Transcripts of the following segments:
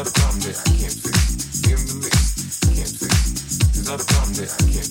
not a problem that I can't fix. In the mix, can't fix. There's not a problem that I can't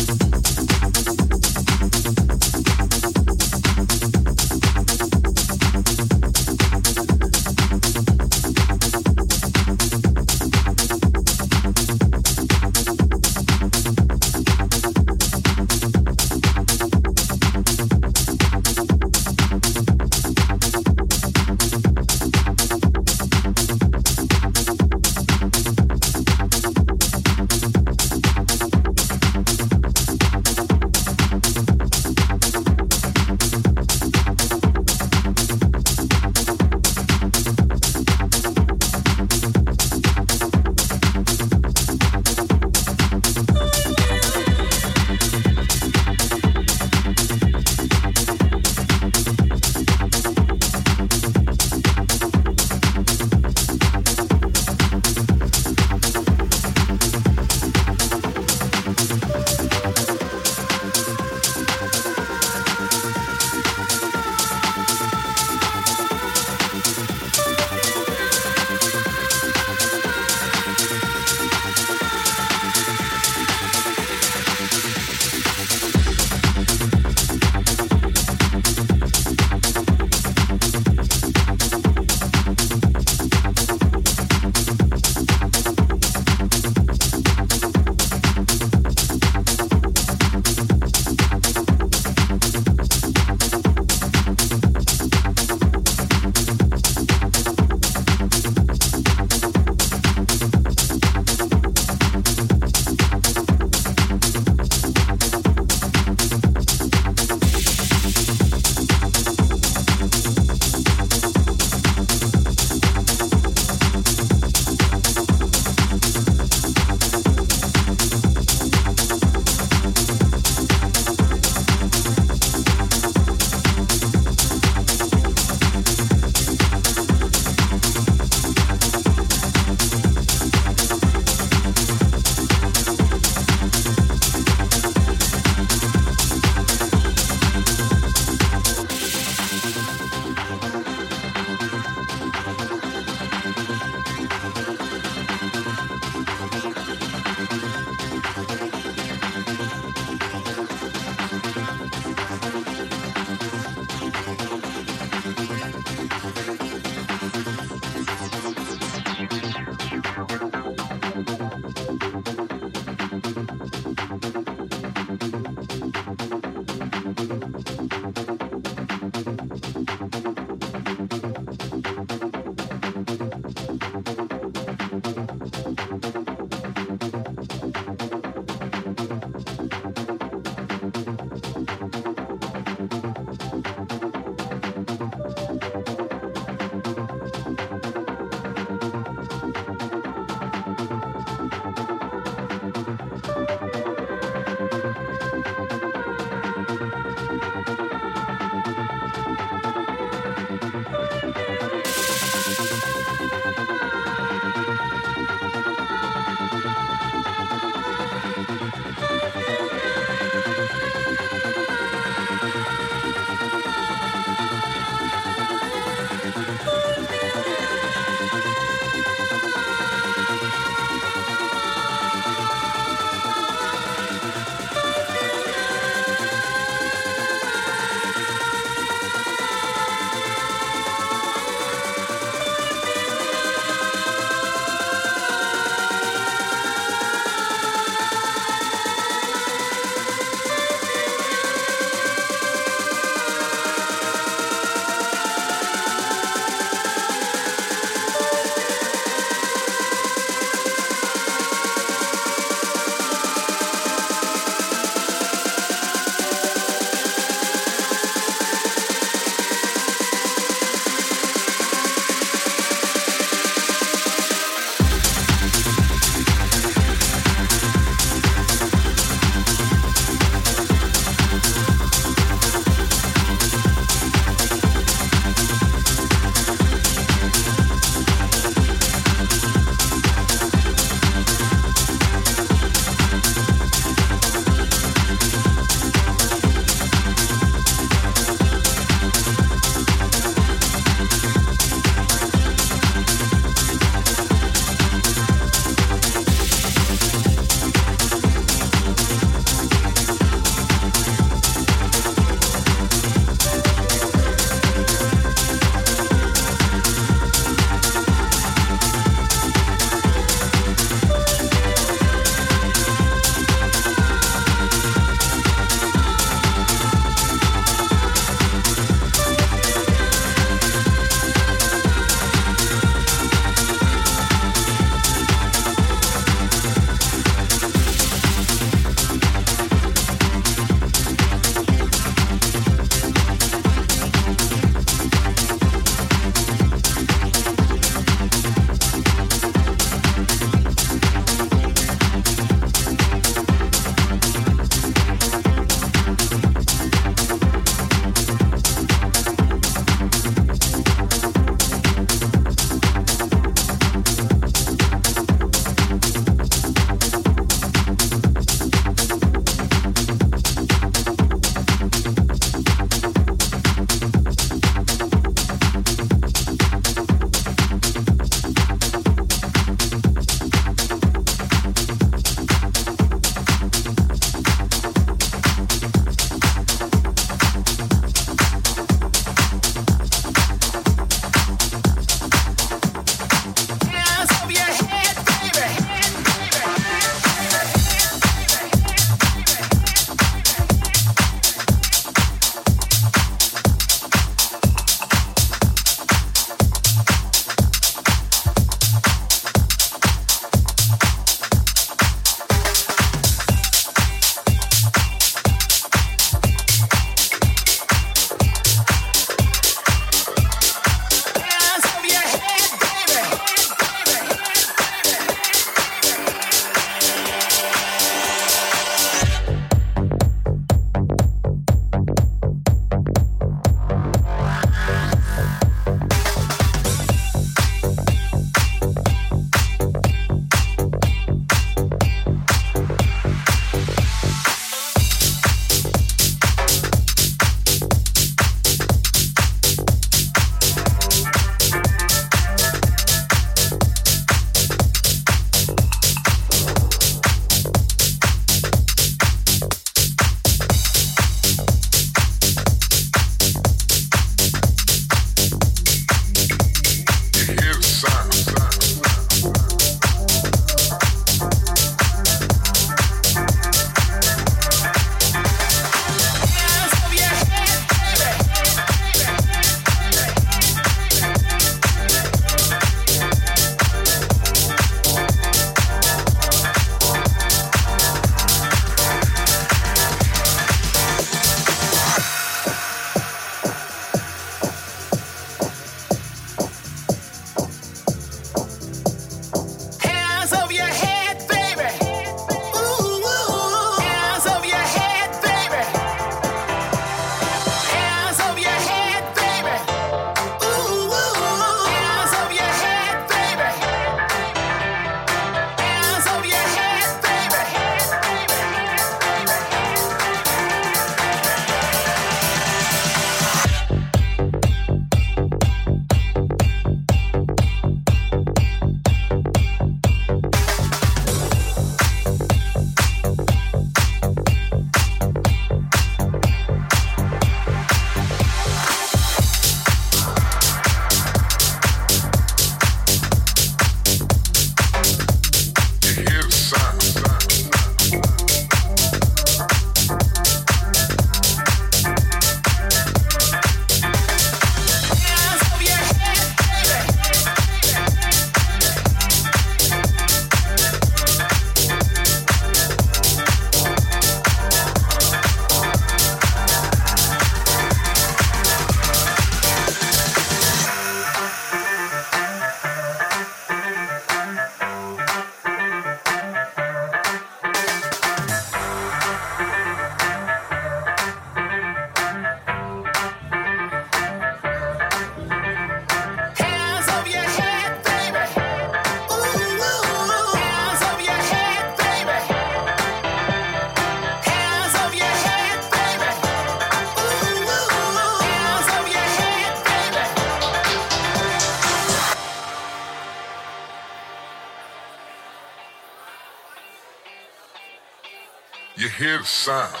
hear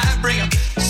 tired. Bring 'em soothing on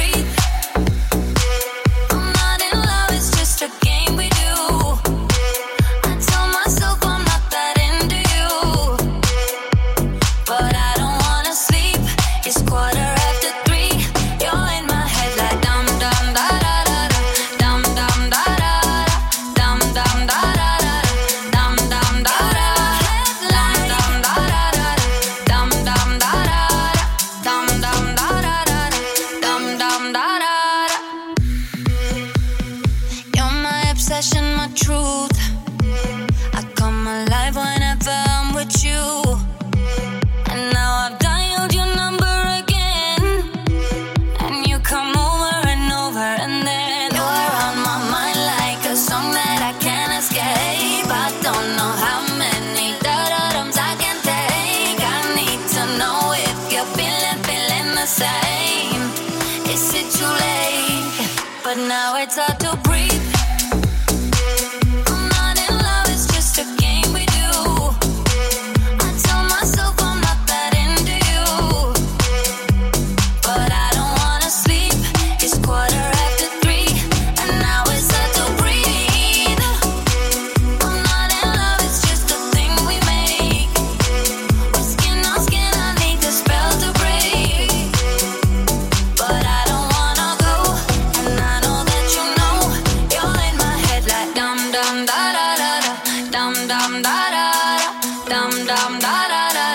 dam da da da.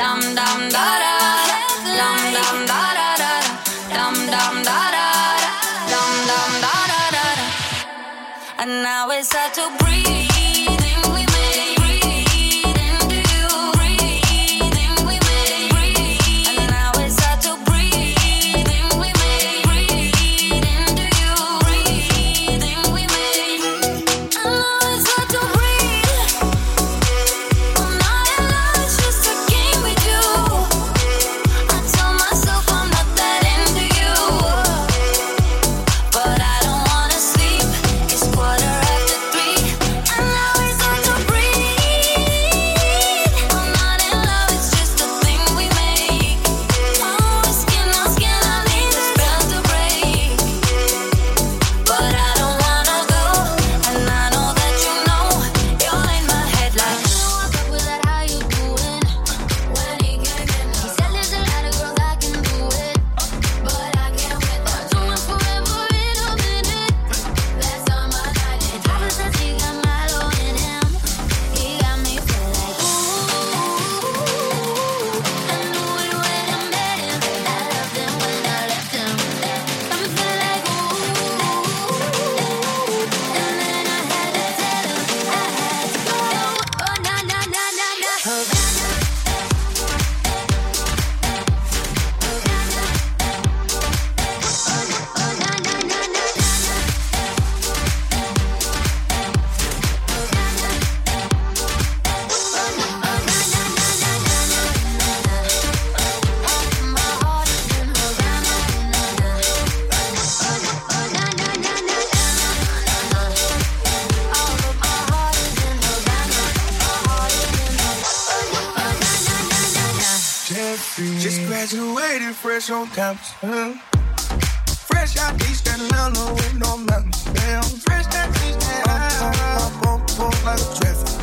Dam dam da da. Dam da da da. Dam dam da da. Dam da da da. And now it's hard to breathe. Made it fresh on campus. Huh? Fresh out East Atlanta with no mountains. Damn, fresh that East Atlanta. I'm, I'm, like a traffic.